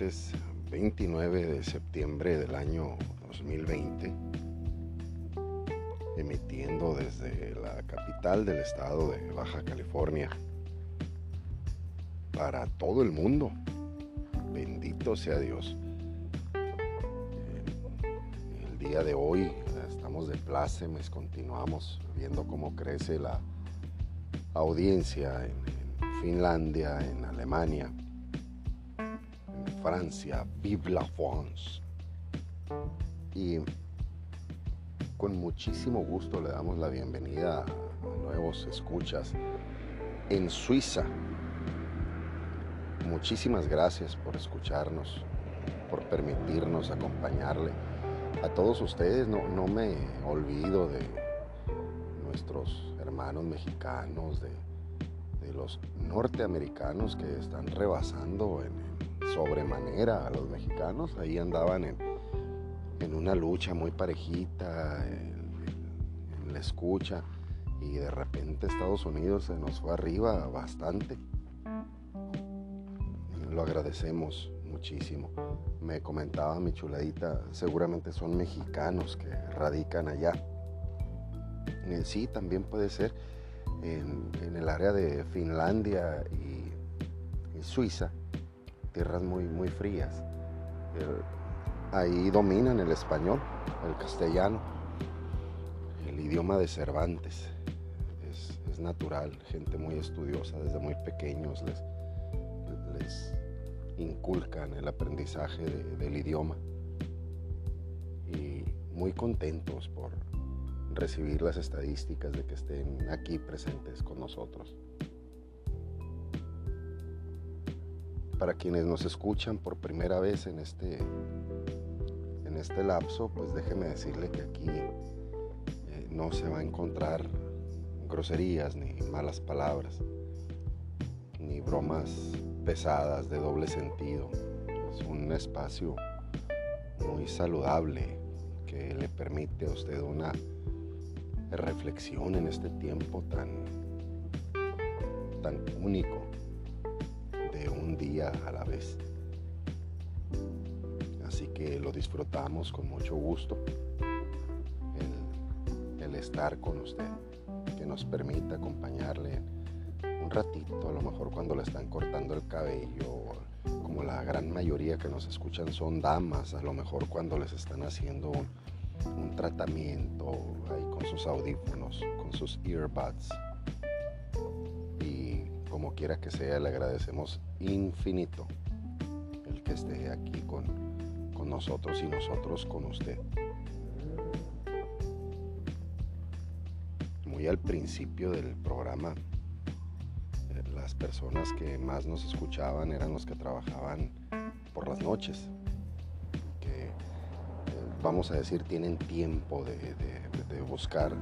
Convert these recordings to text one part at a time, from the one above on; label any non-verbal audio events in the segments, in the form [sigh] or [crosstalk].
martes 29 de septiembre del año 2020, emitiendo desde la capital del estado de Baja California para todo el mundo. Bendito sea Dios. El día de hoy estamos de plácemes, continuamos viendo cómo crece la audiencia en, en Finlandia, en Alemania, Francia, Vive la. Y con muchísimo gusto le damos la bienvenida a nuevos escuchas en Suiza. Muchísimas gracias por escucharnos, por permitirnos acompañarle. A todos ustedes no, no me olvido de nuestros hermanos mexicanos, de, de los norteamericanos que están rebasando en, sobremanera a los mexicanos. Ahí andaban en, en una lucha muy parejita, en, la escucha, y de repente Estados Unidos se nos fue arriba bastante. Lo agradecemos muchísimo. Me comentaba mi chuladita, seguramente son mexicanos que radican allá. Sí, también puede ser en, el área de Finlandia y Suiza tierras muy, muy frías. Ahí dominan el español, el castellano, el idioma de Cervantes. Es, natural, gente muy estudiosa desde muy pequeños les, les inculcan el aprendizaje de, del idioma. Y muy contentos por recibir las estadísticas de que estén aquí presentes con nosotros. Para quienes nos escuchan por primera vez en este, en este lapso, pues déjeme decirle que aquí eh, no se va a encontrar groserías ni malas palabras, ni bromas pesadas de doble sentido. Es un espacio muy saludable que le permite a usted una reflexión en este tiempo tan, tan único día a la vez. Así que lo disfrutamos con mucho gusto el, el estar con usted, que nos permita acompañarle un ratito, a lo mejor cuando le están cortando el cabello, como la gran mayoría que nos escuchan son damas, a lo mejor cuando les están haciendo un, tratamiento ahí con sus audífonos, con sus earbuds como quiera que sea, le agradecemos infinito el que esté aquí con, con nosotros y nosotros con usted. Muy al principio del programa, eh, las personas que más nos escuchaban eran los que trabajaban por las noches, que eh, vamos a decir tienen tiempo de, de, de buscar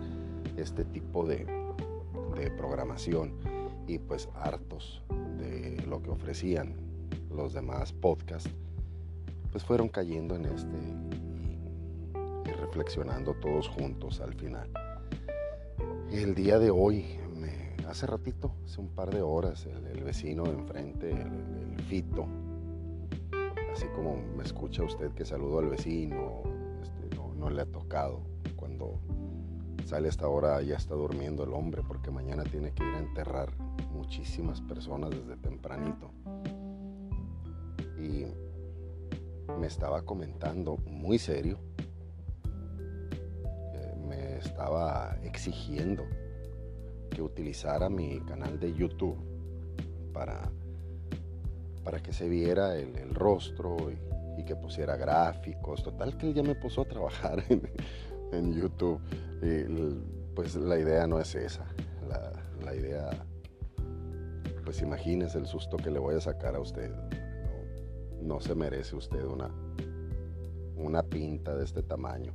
este tipo de, de programación y pues hartos de lo que ofrecían los demás podcasts, pues fueron cayendo en este y, reflexionando todos juntos al final. El día de hoy, hace ratito, hace un par de horas, el, vecino de enfrente, el, Fito, así como me escucha usted que saludo al vecino, este, no, no le ha tocado cuando sale esta hora ya está durmiendo el hombre porque mañana tiene que ir a enterrar muchísimas personas desde tempranito. Y me estaba comentando muy serio, me estaba exigiendo que utilizara mi canal de YouTube para, para que se viera el, rostro y, que pusiera gráficos. Total que él ya me puso a trabajar en, YouTube. pues la idea no es esa. La idea pues imagínese el susto que le voy a sacar a usted. No, se merece usted una, una pinta de este tamaño.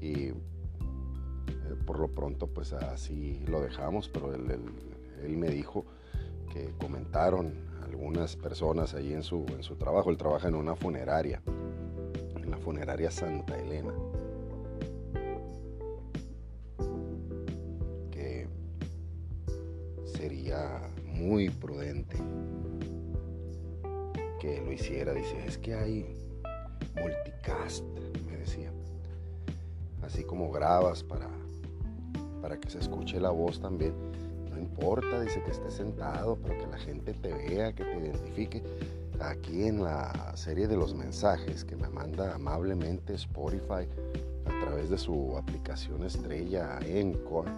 Y eh, por lo pronto pues así lo dejamos, pero él, él, me dijo que comentaron algunas personas ahí en su, en su trabajo, él trabaja en una funeraria, en la funeraria Santa Elena. Que sería muy prudente que lo hiciera. Dice, es que hay multicast, me decía. Así como grabas para, para que se escuche la voz también. No importa, dice que estés sentado, pero que la gente te vea, que te identifique. Aquí en la serie de los mensajes que me manda amablemente Spotify a través de su aplicación estrella Encore,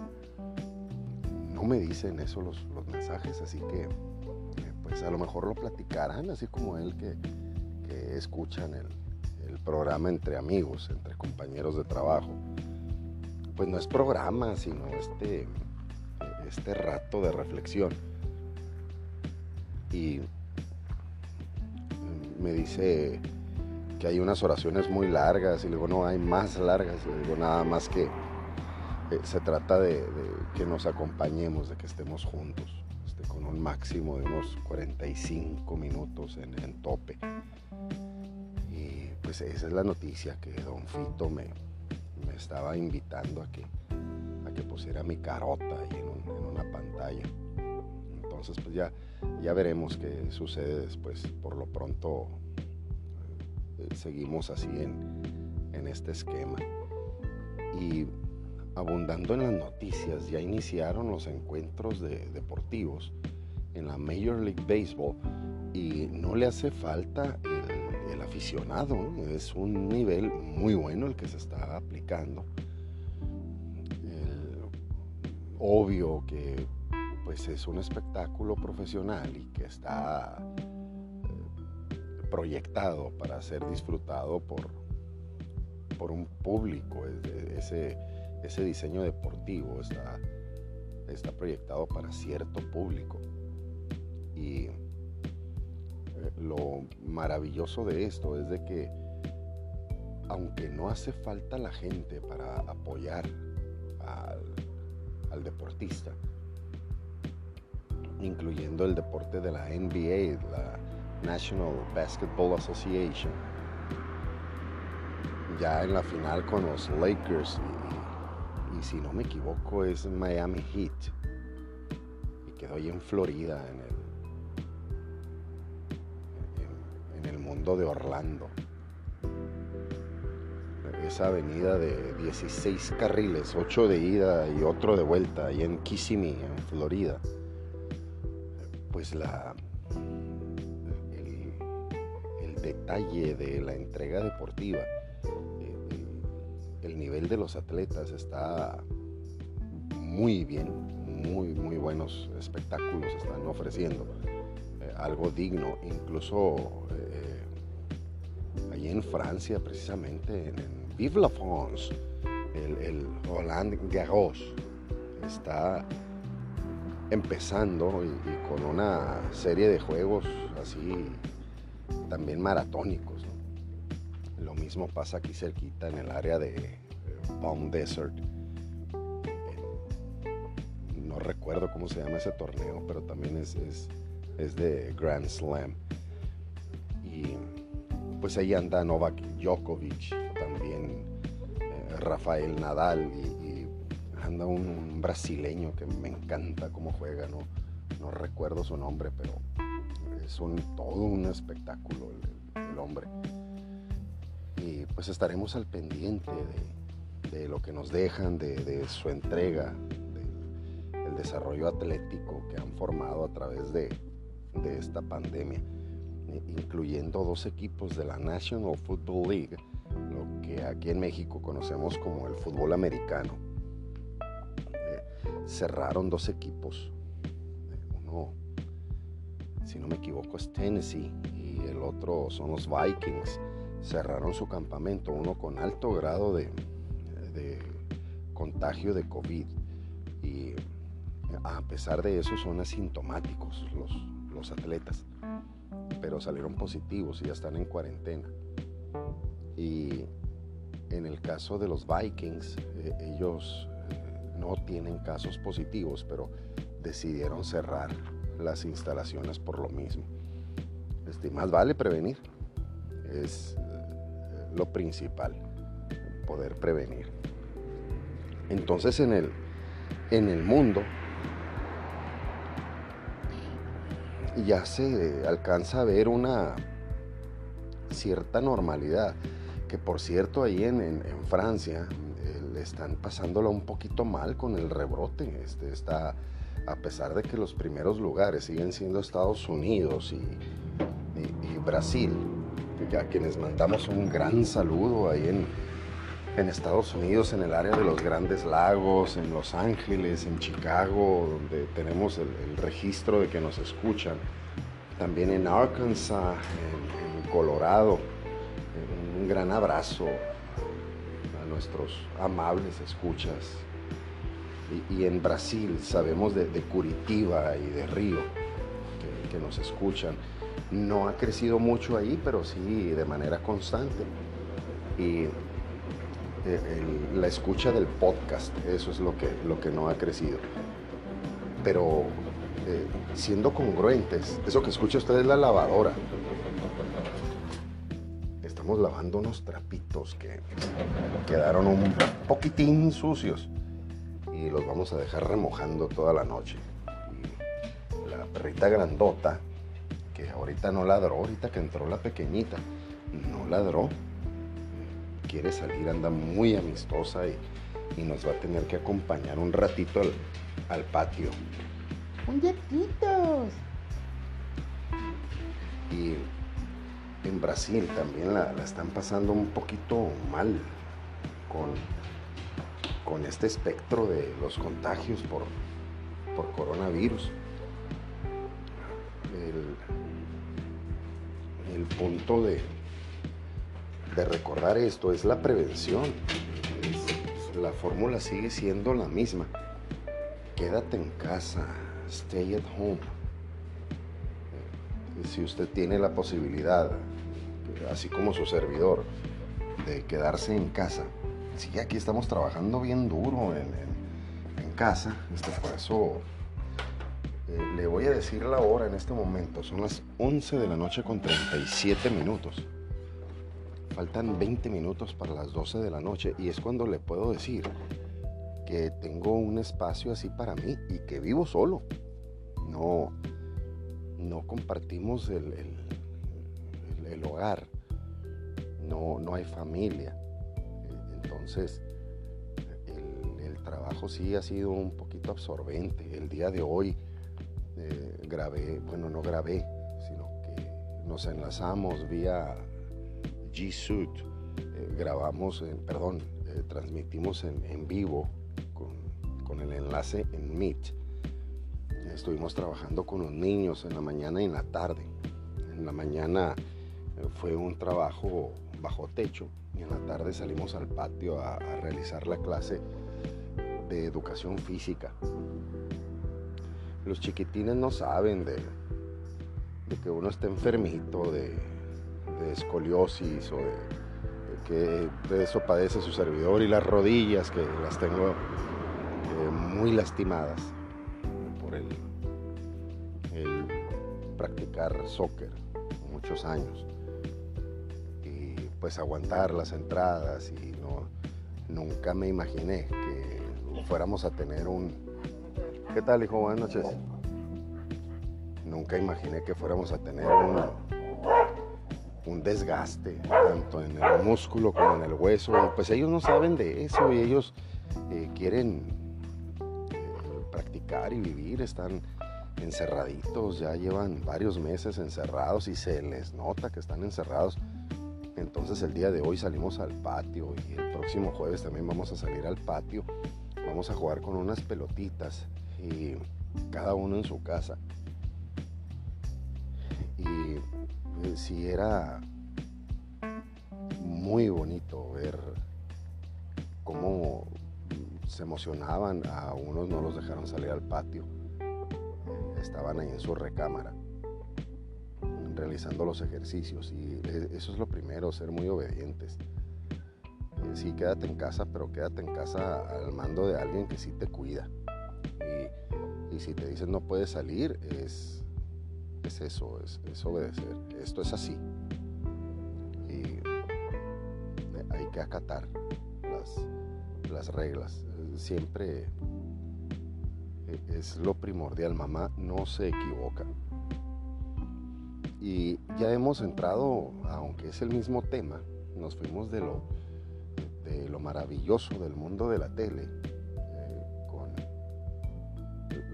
no me dicen eso los, mensajes, así que eh, pues a lo mejor lo platicarán, así como él que, escuchan el, programa entre amigos, entre compañeros de trabajo. Pues no es programa, sino este, este rato de reflexión. Y me dice que hay unas oraciones muy largas y le digo, no, hay más largas, le digo nada más que eh, se trata de, que nos acompañemos, de que estemos juntos, este, con un máximo de unos 45 minutos en, tope. Y pues esa es la noticia que don Fito me, me estaba invitando a que, a que pusiera mi carota ahí en, una pantalla. Entonces pues ya, ya veremos qué sucede después. Por lo pronto eh, seguimos así en, en este esquema. Y abundando en las noticias, ya iniciaron los encuentros deportivos en la Major League Baseball y no le hace falta el, aficionado, es un nivel muy bueno el que se está aplicando. obvio que pues es un espectáculo profesional y que está eh, proyectado para ser disfrutado por, por un público. Ese, ese diseño deportivo está, está proyectado para cierto público. Y eh, lo maravilloso de esto es de que aunque no hace falta la gente para apoyar al, al deportista, incluyendo el deporte de la NBA, la National Basketball Association, ya en la final con los Lakers y si no me equivoco es Miami Heat. Y quedó ahí en Florida, en el, en, el mundo de Orlando. Esa avenida de 16 carriles, 8 de ida y otro de vuelta, ahí en Kissimmee, en Florida. Pues la, el detalle de la entrega deportiva el nivel de los atletas está muy bien, muy, muy buenos espectáculos están ofreciendo. Eh, algo digno, incluso eh, allí en Francia, precisamente en, Vive la France, el, el Roland Garros está empezando y, con una serie de juegos así también maratónicos lo mismo pasa aquí cerquita en el área de Palm Desert. No recuerdo cómo se llama ese torneo, pero también es, es, de Grand Slam. Y pues ahí anda Novak Djokovic, también eh, Rafael Nadal y, anda un, brasileño que me encanta cómo juega, no, no recuerdo su nombre, pero es un, todo un espectáculo el hombre y pues estaremos al pendiente de, lo que nos dejan, de, su entrega, del desarrollo atlético que han formado a través de, esta pandemia, incluyendo dos equipos de la National Football League, lo que aquí en México conocemos como el fútbol americano. Eh, cerraron dos equipos, uno, si no me equivoco, es Tennessee y el otro son los Vikings cerraron su campamento, uno con alto grado de, contagio de COVID. Y a pesar de eso son asintomáticos los, los atletas, pero salieron positivos y ya están en cuarentena. Y en el caso de los Vikings, eh, ellos eh, no tienen casos positivos, pero decidieron cerrar las instalaciones por lo mismo. Este, más vale prevenir. Es lo principal, poder prevenir. Entonces en el, en el mundo ya se alcanza a ver una, cierta normalidad. Que por cierto, ahí en, Francia eh, le están pasándolo un poquito mal con el rebrote. Este, está, a pesar de que los primeros lugares siguen siendo Estados Unidos y, Brasil, a quienes mandamos un gran saludo ahí en, en Estados Unidos, en el área de los Grandes Lagos, en Los Ángeles, en Chicago, donde tenemos el, registro de que nos escuchan. También en Arkansas, en, Colorado. Un gran abrazo a nuestros amables escuchas. Y, en Brasil sabemos de, Curitiba y de Río que, que nos escuchan. No ha crecido mucho ahí, pero sí de manera constante. Y la escucha del podcast, eso es lo que, lo que no ha crecido. Pero eh, siendo congruentes, eso que escucha usted es la lavadora. Estamos lavando unos trapitos que quedaron un poquitín sucios y los vamos a dejar remojando toda la noche. Y la perrita grandota, que ahorita no ladró, ahorita que entró la pequeñita, no ladró, quiere salir, anda muy amistosa y, nos va a tener que acompañar un ratito al, patio. Un dietitos. Y en Brasil también la, están pasando un poquito mal con, con este espectro de los contagios por, por coronavirus. el punto de, de recordar esto es la prevención. la fórmula sigue siendo la misma. Quédate en casa, stay at home. Si usted tiene la posibilidad, así como su servidor, de quedarse en casa, sí, aquí estamos trabajando bien duro en, casa, este, por eso eh, le voy a decir la hora en este momento, son las 11 de la noche con 37 minutos faltan 20 minutos para las 12 de la noche y es cuando le puedo decir que tengo un espacio así para mí y que vivo solo. No, no compartimos el, el, hogar, no, no hay familia. Entonces, el, trabajo sí ha sido un poquito absorbente. El día de hoy eh, grabé, bueno, no grabé, sino que nos enlazamos vía G Suit. Eh, grabamos, perdón, eh, transmitimos en, vivo con, el enlace en Meet. Estuvimos trabajando con los niños en la mañana y en la tarde. En la mañana eh, fue un trabajo bajo techo y en la tarde salimos al patio a, realizar la clase de educación física. Los chiquitines no saben de, de que uno está enfermito, de, de escoliosis o de, que de eso padece su servidor y las rodillas que las tengo eh, muy lastimadas por el, practicar soccer muchos años y pues aguantar las entradas y no nunca me imaginé que fuéramos a tener un ¿qué tal hijo? buenas noches nunca imaginé que fuéramos a tener un un desgaste, tanto en el músculo como en el hueso. Pues ellos no saben de eso y ellos eh, quieren eh, practicar y vivir, están encerraditos, ya llevan varios meses encerrados y se les nota que están encerrados. Entonces el día de hoy salimos al patio y el próximo jueves también vamos a salir al patio. Vamos a jugar con unas pelotitas y cada uno en su casa. Y eh, sí era muy bonito ver cómo se emocionaban, a unos no los dejaron salir al patio, eh, estaban ahí en su recámara realizando los ejercicios y eso es lo primero, ser muy obedientes. Eh, sí, quédate en casa, pero quédate en casa al mando de alguien que sí te cuida. Y, y si te dicen no puedes salir, es es eso, es, obedecer. Esto es así. Y hay que acatar las, reglas. Siempre es lo primordial. Mamá no se equivoca. Y ya hemos entrado, aunque es el mismo tema, nos fuimos de lo, de lo maravilloso del mundo de la tele, eh, con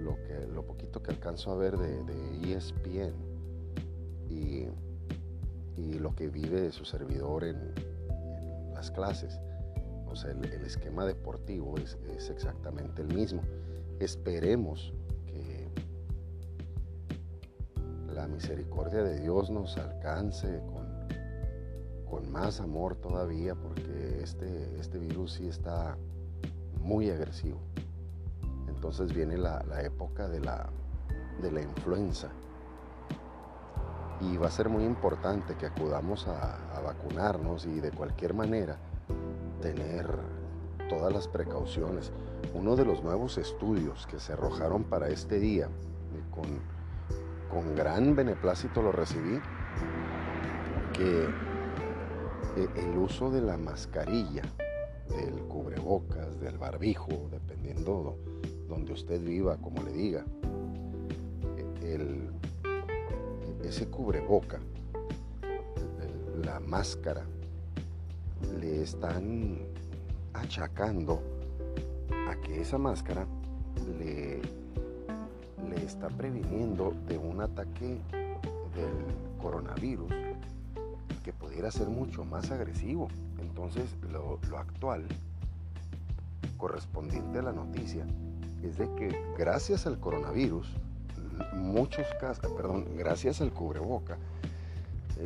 lo, que, lo poquito que alcanzo a ver de, de ESPN y, lo que vive su servidor en, las clases. O sea, el, esquema deportivo es, es exactamente el mismo. Esperemos la misericordia de Dios nos alcance con, con más amor todavía, porque este, este virus sí está muy agresivo. Entonces viene la, época de la, de la influenza. Y va a ser muy importante que acudamos a, a vacunarnos y de cualquier manera tener todas las precauciones. Uno de los nuevos estudios que se arrojaron para este día, con con gran beneplácito lo recibí, que eh, el uso de la mascarilla, del cubrebocas, del barbijo, dependiendo donde usted viva, como le diga, ese cubreboca, la máscara, le están achacando a que esa máscara le le está previniendo de un ataque del coronavirus que pudiera ser mucho más agresivo. Entonces lo, actual, correspondiente a la noticia, es de que gracias al coronavirus, muchos casos, perdón, gracias al cubreboca,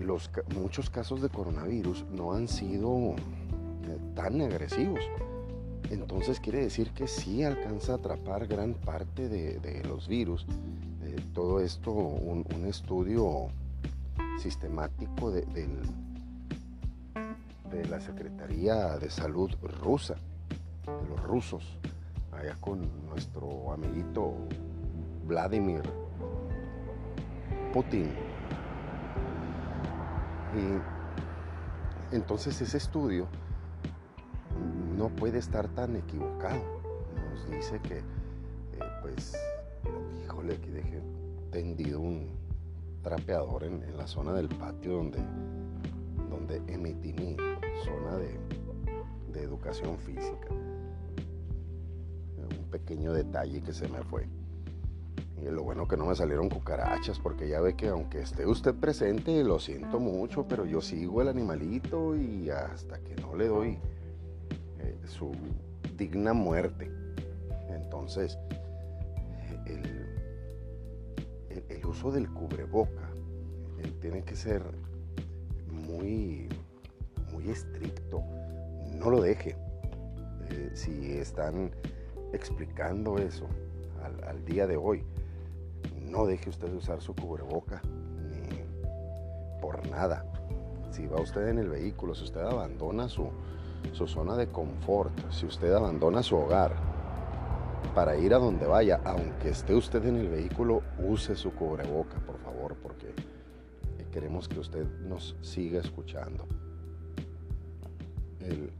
los, muchos casos de coronavirus no han sido eh, tan agresivos. Entonces quiere decir que sí alcanza a atrapar gran parte de, los virus. Eh, todo esto, un, estudio sistemático de, de, la Secretaría de Salud rusa, de los rusos, allá con nuestro amiguito Vladimir Putin. Y entonces ese estudio no puede estar tan equivocado. Nos dice que, eh, pues, híjole, que dejé tendido un trapeador en, la zona del patio donde, donde emití mi zona de, de educación física. Un pequeño detalle que se me fue. Y lo bueno que no me salieron cucarachas, porque ya ve que aunque esté usted presente, lo siento mucho, pero yo sigo el animalito y hasta que no le doy su digna muerte. Entonces, el, uso del cubreboca tiene que ser muy, muy estricto. No lo deje. Eh, si están explicando eso al, día de hoy, no deje usted de usar su cubreboca ni por nada. Si va usted en el vehículo, si usted abandona su, su zona de confort, si usted abandona su hogar para ir a donde vaya, aunque esté usted en el vehículo, use su cubreboca, por favor, porque queremos que usted nos siga escuchando. El,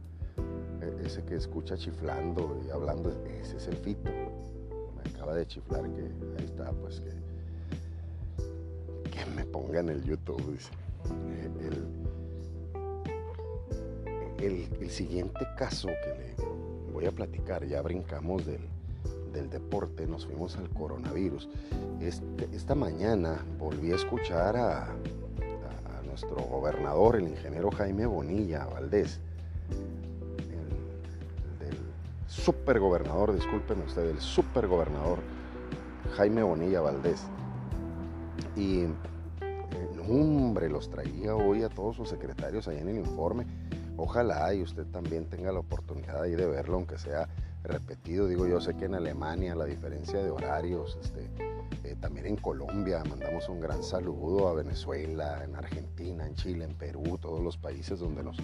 e, ese que escucha chiflando y hablando, ese es el fito. De chiflar que ahí está, pues que, me ponga en el YouTube. El, el, siguiente caso que le voy a platicar, ya brincamos del, deporte, nos fuimos al coronavirus. Este, esta mañana volví a escuchar a, nuestro gobernador, el ingeniero Jaime Bonilla Valdés, del supergobernador, disculpen ustedes, el supergobernador Jaime Bonilla Valdés. Y, eh, hombre, los traía hoy a todos sus secretarios ahí en el informe ojalá y usted también tenga la oportunidad ahí de verlo, aunque sea repetido. Digo, yo sé que en Alemania la diferencia de horarios, este, eh, también en Colombia, mandamos un gran saludo a Venezuela, en Argentina, en Chile, en Perú, todos los países donde nos,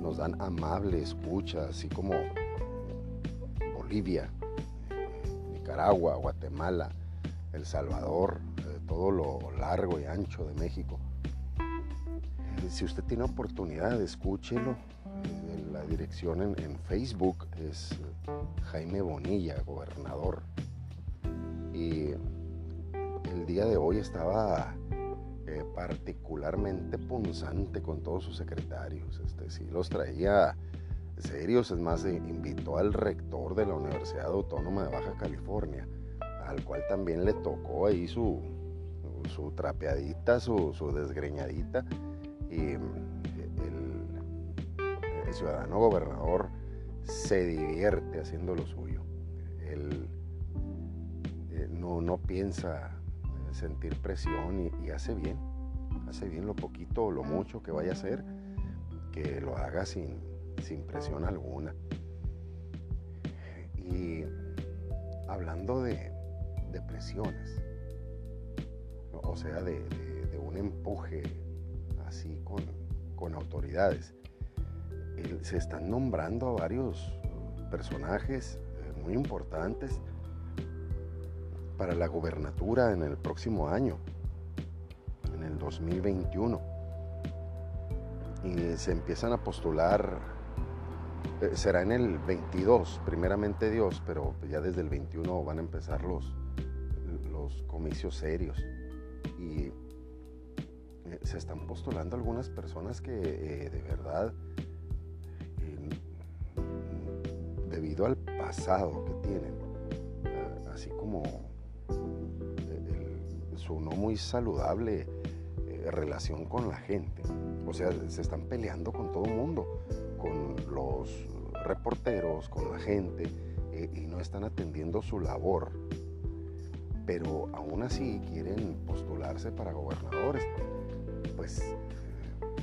nos dan amable escucha, así como Bolivia, Nicaragua, Guatemala, El Salvador, eh, todo lo largo y ancho de México si usted tiene oportunidad, escúchelo. Eh, la dirección en, Facebook es Jaime Bonilla, gobernador. Y el día de hoy estaba eh, particularmente punzante con todos sus secretarios. Este, sí los traía serios, es más, invitó al rector de la Universidad Autónoma de Baja California, al cual también le tocó ahí su, su trapeadita, su, su desgreñadita, y el, el, ciudadano gobernador se divierte haciendo lo suyo. Él eh, no, no piensa sentir presión y, hace bien, hace bien lo poquito o lo mucho que vaya a hacer, que lo haga sin, presión alguna. Y hablando de, presiones, o sea, de, un empuje así con, autoridades, se están nombrando a varios personajes eh, muy importantes para la gobernatura en el próximo año, en el 2021. Y se empiezan a postular, eh, será en el 22, primeramente Dios, pero ya desde el 21 van a empezar los, los comicios serios. Y eh, se están postulando algunas personas que eh, de verdad, debido al pasado que tienen, así como su no muy saludable relación con la gente. O sea, se están peleando con todo el mundo, con los reporteros, con la gente, eh, y no están atendiendo su labor. Pero aún así quieren postularse para gobernadores. Pues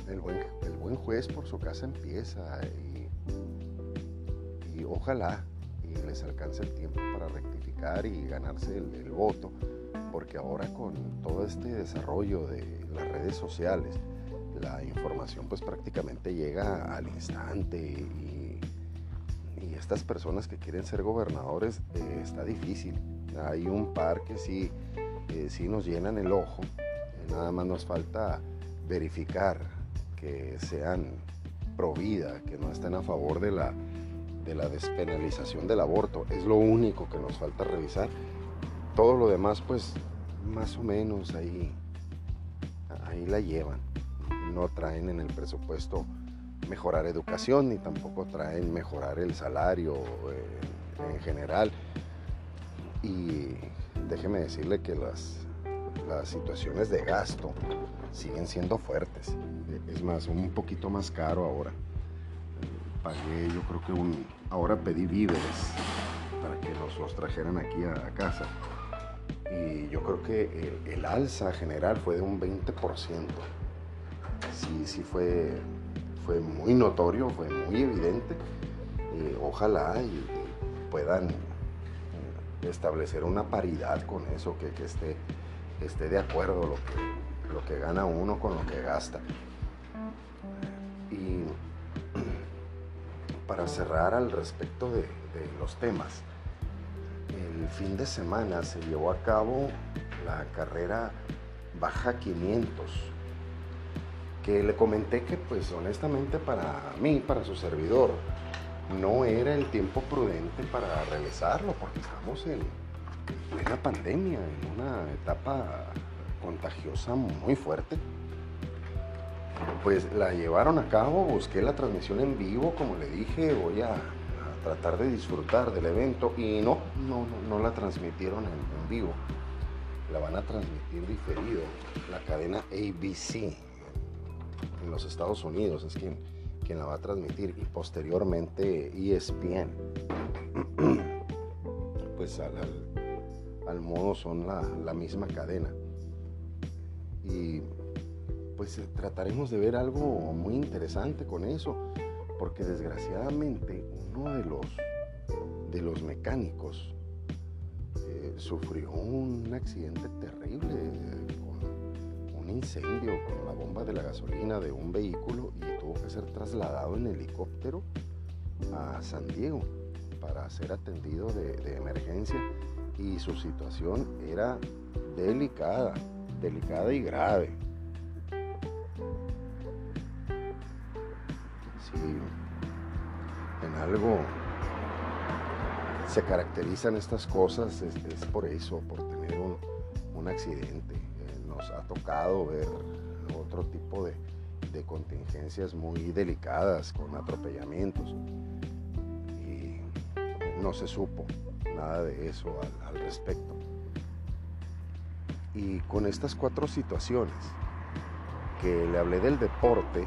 el buen, el buen juez por su casa empieza y, y ojalá y les alcance el tiempo para rectificar y ganarse el voto porque ahora con todo este desarrollo de las redes sociales, la información pues prácticamente llega al instante y, estas personas que quieren ser gobernadores eh, está difícil. Hay un par que sí, sí nos llenan el ojo, nada más nos falta verificar que sean pro vida, que no estén a favor de la, de la despenalización del aborto. Es lo único que nos falta revisar todo lo demás pues más o menos ahí, ahí la llevan. No traen en el presupuesto mejorar educación ni tampoco traen mejorar el salario eh, en general. Y déjeme decirle que las, las situaciones de gasto siguen siendo fuertes. Es más, un poquito más caro ahora. Pagué, yo creo que un, ahora pedí víveres para que nos los trajeran aquí a casa y yo creo que el, alza general fue de un 20%. Sí, sí fue, fue muy notorio, fue muy evidente. ojalá y, puedan eh, establecer una paridad con eso, que, esté, esté de acuerdo lo que, lo que gana uno con lo que gasta. Y [clears throat] para cerrar al respecto de los temas, el fin de semana se llevó a cabo la carrera Baja 500, que le comenté que pues honestamente para mí, para su servidor, no era el tiempo prudente para realizarlo, porque estamos en plena pandemia, en una etapa contagiosa muy fuerte. Pues la llevaron a cabo, busqué la transmisión en vivo, como le dije, voy a tratar de disfrutar del evento y no, no, no, la transmitieron en, vivo, la van a transmitir diferido. La cadena ABC en los Estados Unidos es quien, quien la va a transmitir y posteriormente ESPN. [clears throat] pues al, al, modo son la, la misma cadena. Y pues eh, trataremos de ver algo muy interesante con eso, porque desgraciadamente uno de los, de los mecánicos eh, sufrió un accidente terrible incendio con la bomba de la gasolina de un vehículo y tuvo que ser trasladado en helicóptero a San Diego para ser atendido de, emergencia y su situación era delicada, delicada y grave. Sí, en algo se caracterizan estas cosas es, por eso, por tener un, accidente. Tocado ver otro tipo de, contingencias muy delicadas con atropellamientos y no se supo nada de eso al respecto. Y con estas cuatro situaciones que le hablé del deporte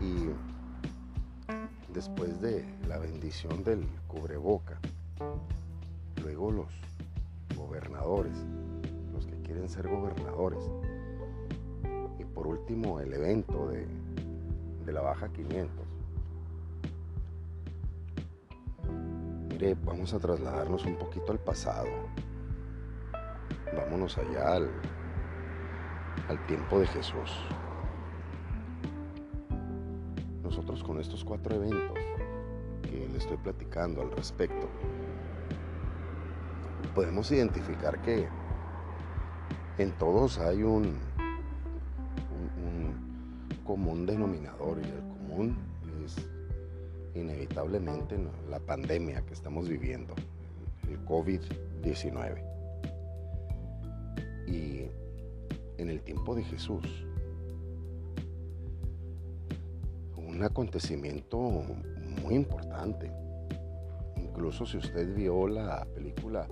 y después de la bendición del cubreboca, luego los gobernadores, ser gobernadores, y por último el evento de, de la Baja 500. Mire, vamos a trasladarnos un poquito al pasado. Vámonos allá al, al tiempo de Jesús. Nosotros con estos cuatro eventos que le estoy platicando al respecto, podemos identificar que en todos hay un, un, común denominador y el común es inevitablemente la pandemia que estamos viviendo, el COVID-19. Y en el tiempo de Jesús, un acontecimiento muy importante. Incluso si usted vio la película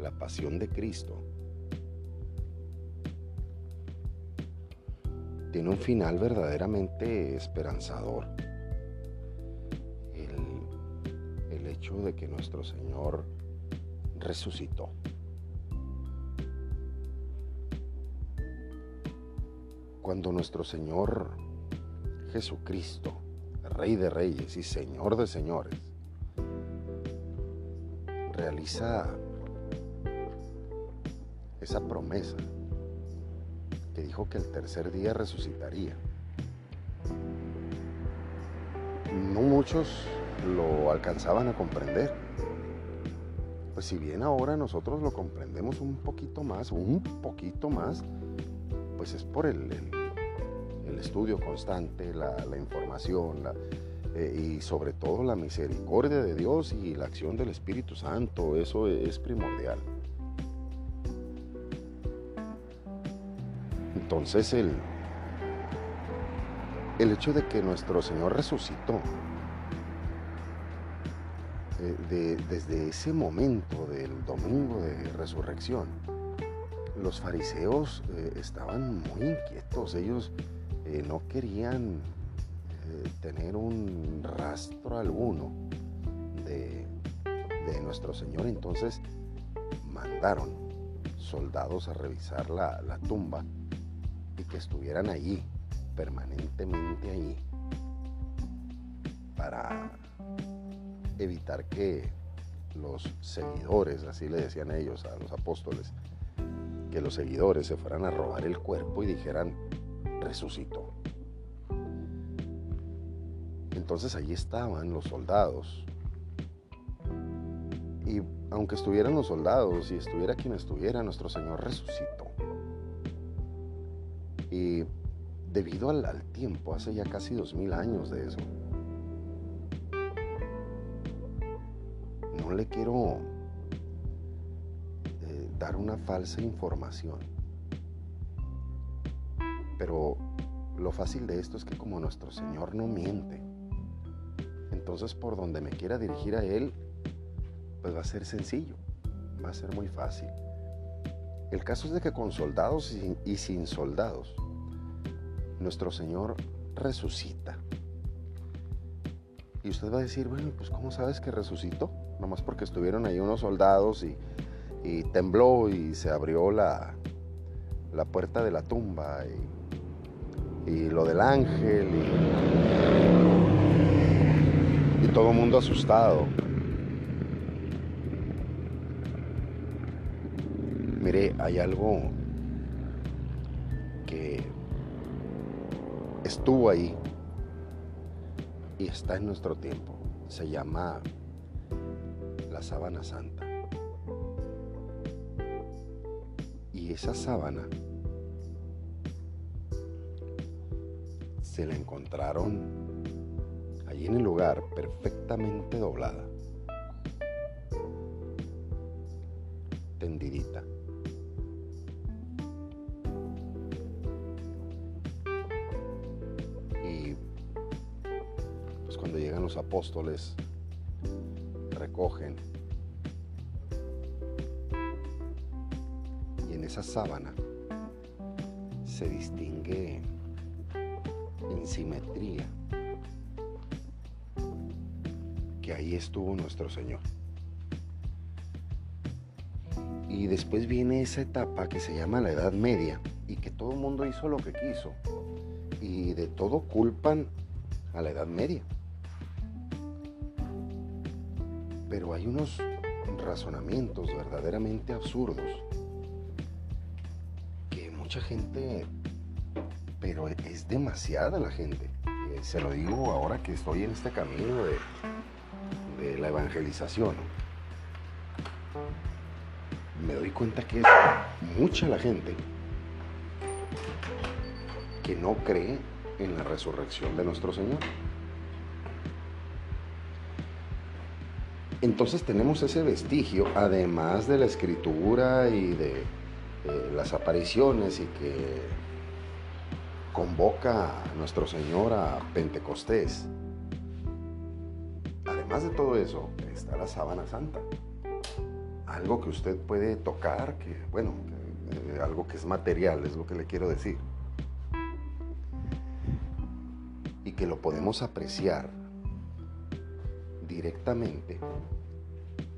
La Pasión de Cristo, tiene un final verdaderamente esperanzador. El, hecho de que nuestro Señor resucitó. cuando nuestro Señor Jesucristo, Rey de Reyes y Señor de Señores, realiza esa promesa que el tercer día resucitaría. No muchos lo alcanzaban a comprender. Pues si bien ahora nosotros lo comprendemos un poquito más, un poquito más, pues es por el, el, estudio constante, la, información eh, y sobre todo la misericordia de Dios y la acción del Espíritu Santo. Eso es primordial. Entonces el, el hecho de que nuestro Señor resucitó, eh, desde ese momento del domingo de resurrección, los fariseos eh, estaban muy inquietos, ellos eh, no querían tener un rastro alguno de, nuestro Señor, entonces mandaron soldados a revisar la, la tumba y que estuvieran allí, permanentemente allí, para evitar que los seguidores, así le decían ellos a los apóstoles, que los seguidores se fueran a robar el cuerpo y dijeran, resucitó. Entonces allí estaban los soldados. Y aunque estuvieran los soldados y estuviera quien estuviera, nuestro Señor resucitó. Debido al, al tiempo, hace ya casi dos mil años de eso, no le quiero dar una falsa información. Pero lo fácil de esto es que como nuestro Señor no miente, entonces por donde me quiera dirigir a Él, pues va a ser sencillo, va a ser muy fácil. El caso es de que con soldados y sin, soldados, nuestro Señor resucita. Y usted va a decir, bueno, pues ¿cómo sabes que resucitó? Nomás porque estuvieron ahí unos soldados y tembló y se abrió la, la puerta de la tumba y, y lo del ángel y, y todo el mundo asustado. Mire, hay algo estuvo ahí y está en nuestro tiempo. Se llama la sábana santa. esa sábana se la encontraron allí en el lugar perfectamente doblada, tendidita. Apóstoles, recogen y en esa sábana se distingue en simetría que ahí estuvo nuestro Señor. Y después viene esa etapa que se llama la Edad Media y que todo el mundo hizo lo que quiso. Y de todo culpan a la Edad Media. Hay unos razonamientos verdaderamente absurdos que mucha gente, pero es demasiada la gente. Eh, se lo digo ahora que estoy en este camino de, de la evangelización me doy cuenta que es mucha la gente que no cree en la resurrección de nuestro Señor. Entonces tenemos ese vestigio, además de la escritura y de eh, las apariciones y que convoca a nuestro Señor a Pentecostés. Además de todo eso, está la sábana santa algo que usted puede tocar, que bueno, eh, algo que es material, es lo que le quiero decir. Y que lo podemos apreciar directamente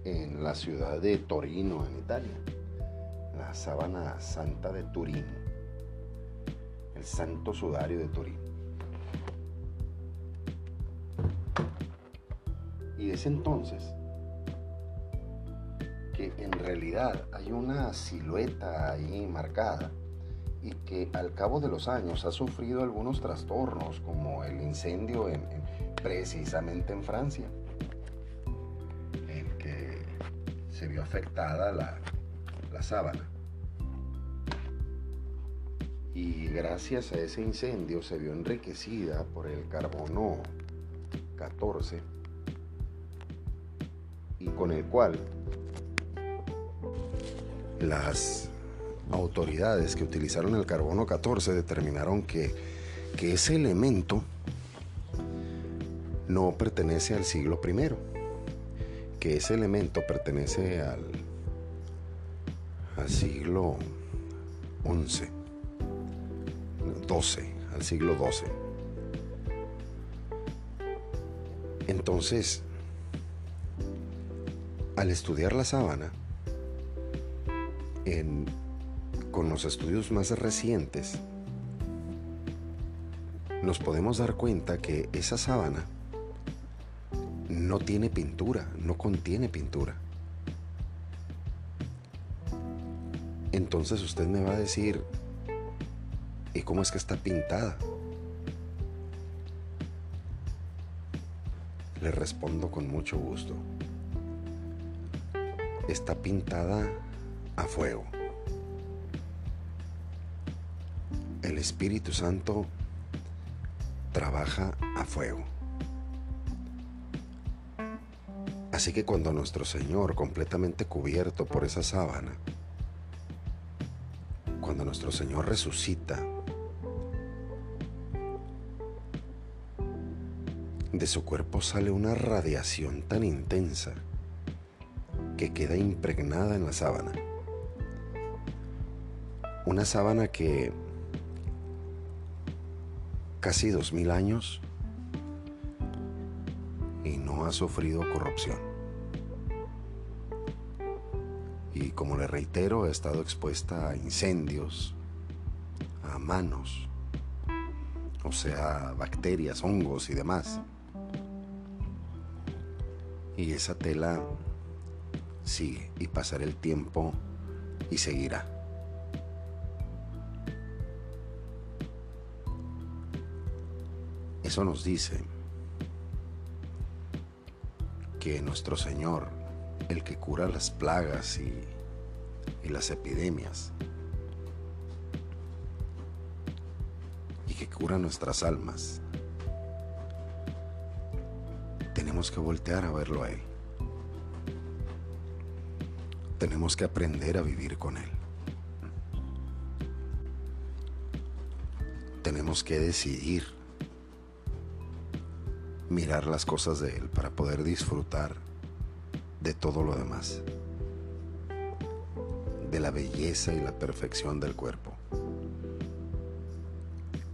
en la ciudad de Torino, en Italia, la sábana santa de Turín, el santo sudario de Turín. Y es entonces en realidad hay una silueta ahí marcada y que al cabo de los años ha sufrido algunos trastornos como el incendio en, precisamente en Francia, se vio afectada la, la sábana. Y gracias a ese incendio se vio enriquecida por el carbono 14 y con el cual las autoridades que utilizaron el carbono 14 determinaron que, ese elemento no pertenece al siglo I, que ese elemento pertenece al, siglo XI, 12, al siglo XII. Entonces, al estudiar la sábana, con los estudios más recientes, nos podemos dar cuenta que esa sábana no tiene pintura, no contiene pintura. Entonces usted me va a decir, ¿y cómo es que está pintada? Le respondo con mucho gusto. Está pintada a fuego. El Espíritu Santo trabaja a fuego. Así que cuando nuestro Señor, completamente cubierto por esa sábana, cuando nuestro Señor resucita, de su cuerpo sale una radiación tan intensa que queda impregnada en la sábana. Una sábana que casi dos mil años y no ha sufrido corrupción. Y como le reitero, ha estado expuesta a incendios, a manos, o sea, bacterias, hongos y demás. Y esa tela sigue y pasará el tiempo y seguirá. Eso nos dice que nuestro Señor, el que cura las plagas y, las epidemias, y que cura nuestras almas, tenemos que voltear a verlo a Él. Tenemos que aprender a vivir con Él. Tenemos que decidir mirar las cosas de Él, para poder disfrutar de todo lo demás, de la belleza y la perfección del cuerpo,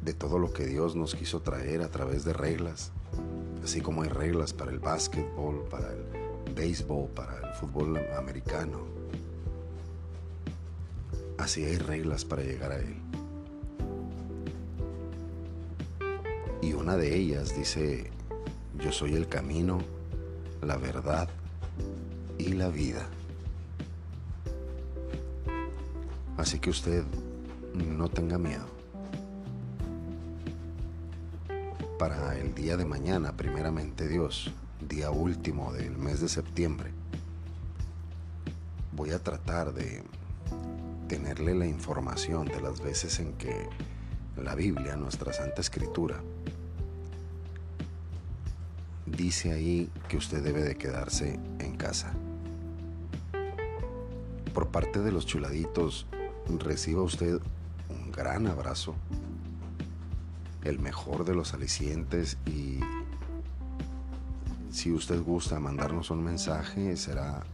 de todo lo que Dios nos quiso traer a través de reglas, así como hay reglas para el básquetbol, para el béisbol, para el fútbol americano. Así hay reglas para llegar a Él. Y una de ellas dice, yo soy el camino, la verdad y la vida. Así que usted no tenga miedo. Para el día de mañana, primeramente Dios, día último del mes de septiembre, voy a tratar de tenerle la información de las veces en que la Biblia, nuestra Santa Escritura, dice ahí que usted debe de quedarse en casa. Por parte de los chuladitos, reciba usted un gran abrazo, el mejor de los alicientes y si usted gusta mandarnos un mensaje será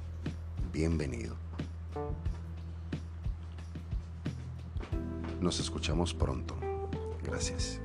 bienvenido. Nos escuchamos pronto. Gracias.